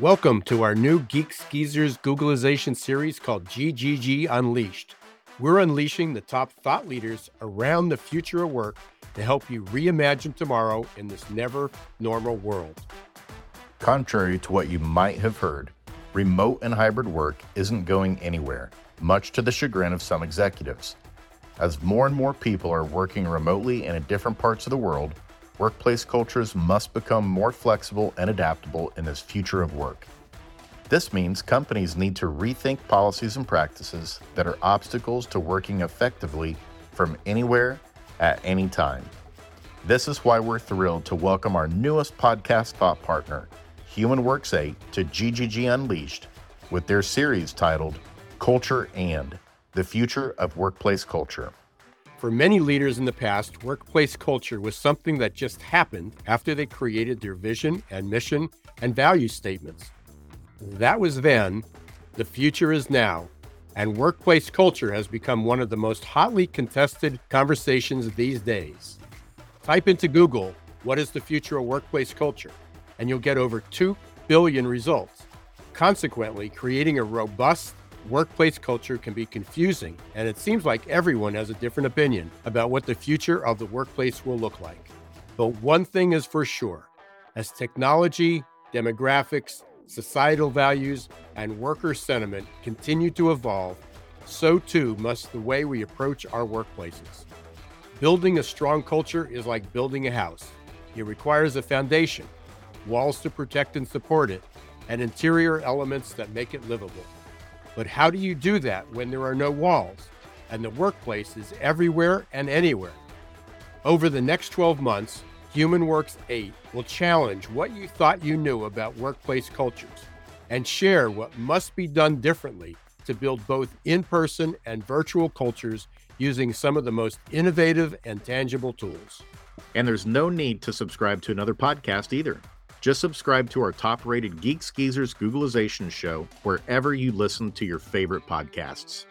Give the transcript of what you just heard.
Welcome to our new Geeks Geezers Googleization series called GGG Unleashed. We're unleashing the top thought leaders around the future of work to help you reimagine tomorrow in this never normal world. Contrary to what you might have heard, remote and hybrid work isn't going anywhere, much to the chagrin of some executives. As more and more people are working remotely and in different parts of the world, workplace cultures must become more flexible and adaptable in this future of work. This means companies need to rethink policies and practices that are obstacles to working effectively from anywhere at any time. This is why we're thrilled to welcome our newest podcast thought partner, HumanWorks 8, to GGG Unleashed with their series titled Culture and The Future of Workplace Culture. For many leaders in the past, workplace culture was something that just happened after they created their vision and mission and value statements. That was then, the future is now, and workplace culture has become one of the most hotly contested conversations these days. Type into Google, What is the future of workplace culture? and you'll get over 2 billion results. Consequently, creating a robust workplace culture can be confusing, and it seems like everyone has a different opinion about what the future of the workplace will look like. But one thing is for sure as technology, demographics, societal values, and worker sentiment continue to evolve, so too must the way we approach our workplaces. Building a strong culture is like building a house. It requires a foundation, walls to protect and support it, and interior elements that make it livable. But how do you do that when there are no walls and the workplace is everywhere and anywhere? Over the next 12 months, HumanWorks 8 will challenge what you thought you knew about workplace cultures and share what must be done differently to build both in person and virtual cultures using some of the most innovative and tangible tools. And there's no need to subscribe to another podcast either. Just subscribe to our top rated Geeks Geezers Googleization show wherever you listen to your favorite podcasts.